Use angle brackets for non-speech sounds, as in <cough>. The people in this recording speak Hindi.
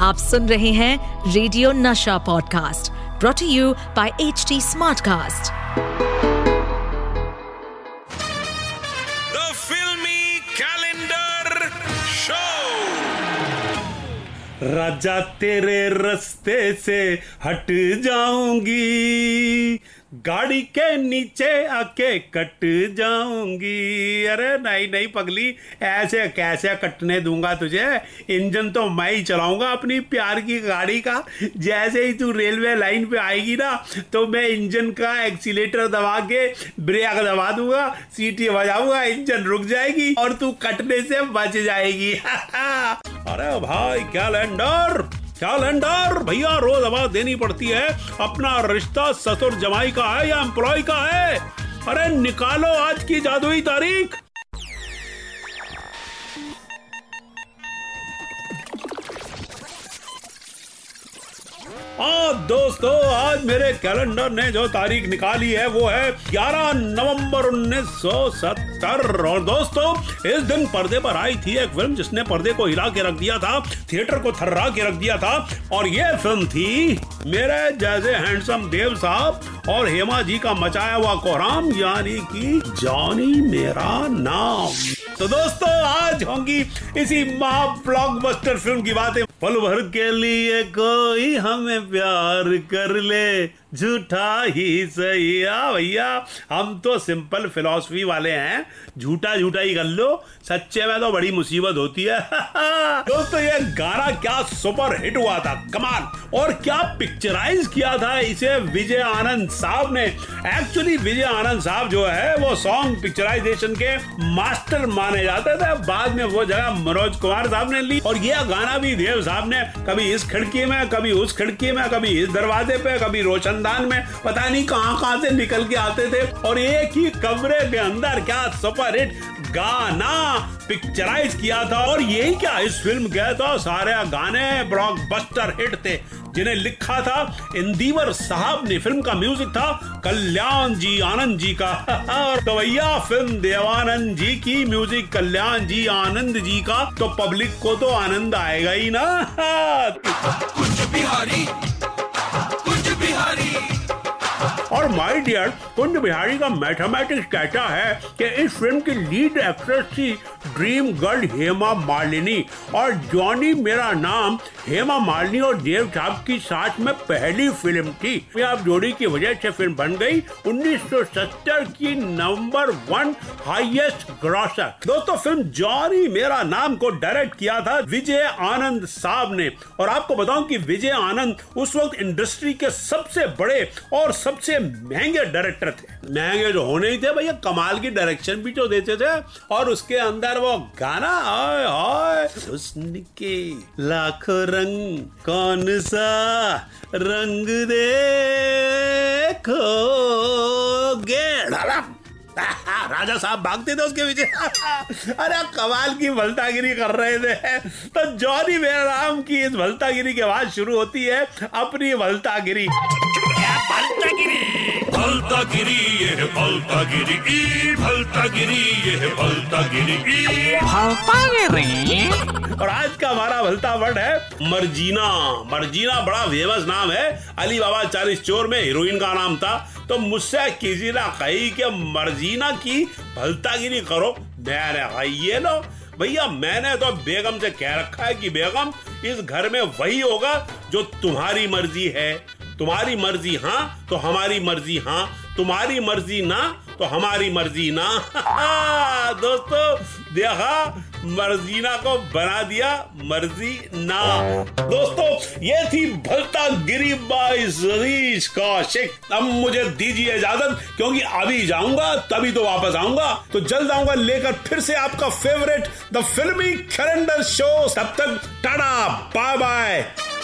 आप सुन रहे हैं radio Nasha podcast brought you by H T Smartcast the filmy calendar show राजा तेरे रस्ते से हट जाऊँगी। गाड़ी के नीचे आके कट जाऊँगी। अरे नहीं नहीं पगली, ऐसे, कैसे कटने दूँगा तुझे? इंजन तो मैं ही चलाऊँगा अपनी प्यार की गाड़ी का। जैसे ही तू रेलवे लाइन पे आएगी ना तो मैं इंजन का एक्सीटर दबा के ब्रेक दबा दूँगा, सीटी बजाऊँगा, इंजन रुक जाएगी और तू कटने से बच जाएगी। <laughs> अरे भाई कैलेंडर कैलेंडर, भैया रोज आवाज़ देनी पड़ती है। अपना रिश्ता ससुर जमाई का है या एम्प्लॉय का है? अरे निकालो आज की जादुई तारीख। हाँ दोस्तों, आज मेरे कैलेंडर ने जो तारीख निकाली है, वो है 11 नवंबर 1970 और दोस्तों, इस दिन पर्दे पर आई थी एक फ़िल्म जिसने पर्दे को हिला के रख दिया था थिएटर को थर्रा के रख दिया था, और ये फ़िल्म थी मेरे जैसे हैंडसम देव साहब और हेमा जी का मचाया हुआ कोहराम, यानी कि जॉनी मेरा नाम। तो दोस्तों, आज होंगी इसी महा ब्लॉकबस्टर फ़िल्म की बातें। पल भर के लिए कोई हमें प्यार कर ले। झूठा ही सही आ भैया, हम तो सिंपल फिलॉसफी वाले हैं। झूठा झूठा ही कर लो। सच्चे में तो बड़ी मुसीबत होती है। <laughs> दोस्तों, ये गाना क्या सुपर हिट हुआ था। कमाल। और क्या पिक्चराइज किया था इसे विजय आनंद साहब ने। एक्चुअली विजय आनंद साहब जो है, वो सॉन्ग पिक्चराइजेशन के मास्टर माने जाते थे। बाद में वो जगह मनोज कुमार साहब ने ली। और यह गाना भी देव साहब ने कभी इस खिड़की में, कभी उस खिड़की में, कभी इस दरवाजे पे, कभी रोशनदान में पता नहीं कहाँ कहाँ से निकल के आते थे और एक ही कमरे के अंदर क्या सुपर हिट गाना पिक्चराइज किया था। और यही क्या इस फ़िल्म के तो सारे गाने ब्लॉकबस्टर हिट थे, जिन्हें लिखा था इंदिवर साहब ने। फ़िल्म का म्यूज़िक था कल्याण जी, आनंद जी का। और <laughs> तो भैया, फ़िल्म देवानंद जी की म्यूज़िक कल्याण जी, आनंद जी का तो पब्लिक को तो आनंद आएगा ही ना। <laughs> कुछ बिहारी और माय डियर, कुंज बिहारी का मैथमेटिक्स कहता है कि इस फ़िल्म की लीड एक्ट्रेस थी ड्रीम गर्ल हेमा मालिनी। और जॉनी मेरा नाम हेमा मालिनी और देव साहब की साथ में पहली फ़िल्म थी। आप जोड़ी की वजह से फ़िल्म बन गई 1970 की नंबर वन हाईएस्ट ग्रॉसर दोस्तों फ़िल्म जॉनी मेरा नाम को डायरेक्ट किया था विजय आनंद साहब ने। और आपको बताऊँ कि विजय आनंद उस वक्त इंडस्ट्री के सबसे बड़े और सबसे महँगे डायरेक्टर थे। महँगे जो होने ही थे, भैया, कमाल की डायरेक्शन भी जो देते थे, और उसके अंदर वो गाना आय आय हुस्न के लाखों रंग, कौन सा रंग देखोगे? धड़म। राजा साहब भागते थे उसके पीछे। अरे कमाल की भलतागिरी कर रहे थे। तो जॉनी मेरा नाम की इस भलतागिरी के बाद शुरू होती है अपनी भलतागिरी। भलता गिरी ये है भलता गिरी ई भलता गिरी ये भलता गिरी ई। और आज का हमारा भलता वर्ड है मर्जीना। मर्जीना बड़ा फ़ेमस नाम है। अली बाबा चालीस चोर में हीरोइन का नाम था। तो मुझसे किसी ने कही कि मर्जीना की भलतागिरी करो। मैंने कहा ये लो। भैया मैंने तो बेगम से कह रखा है कि बेगम इस घर में वही होगा जो तुम्हारी मर्ज़ी है। तुम्हारी मर्ज़ी हाँ तो हमारी मर्ज़ी हाँ तुम्हारी मर्ज़ी ना तो हमारी मर्ज़ी ना। <laughs> दोस्तों, देखा, मर्जीना को बना दिया मर्ज़ी ना। दोस्तों, ये थी भलता गिरी बाई सतीश कौशिक। अब मुझे दीजिए इजाज़त, क्योंकि अभी जाऊँगा, तभी तो वापस आऊँगा। तो जल्द आऊँगा, लेकर फिर से आपका favourite the filmy calendar show तब तक tata bye bye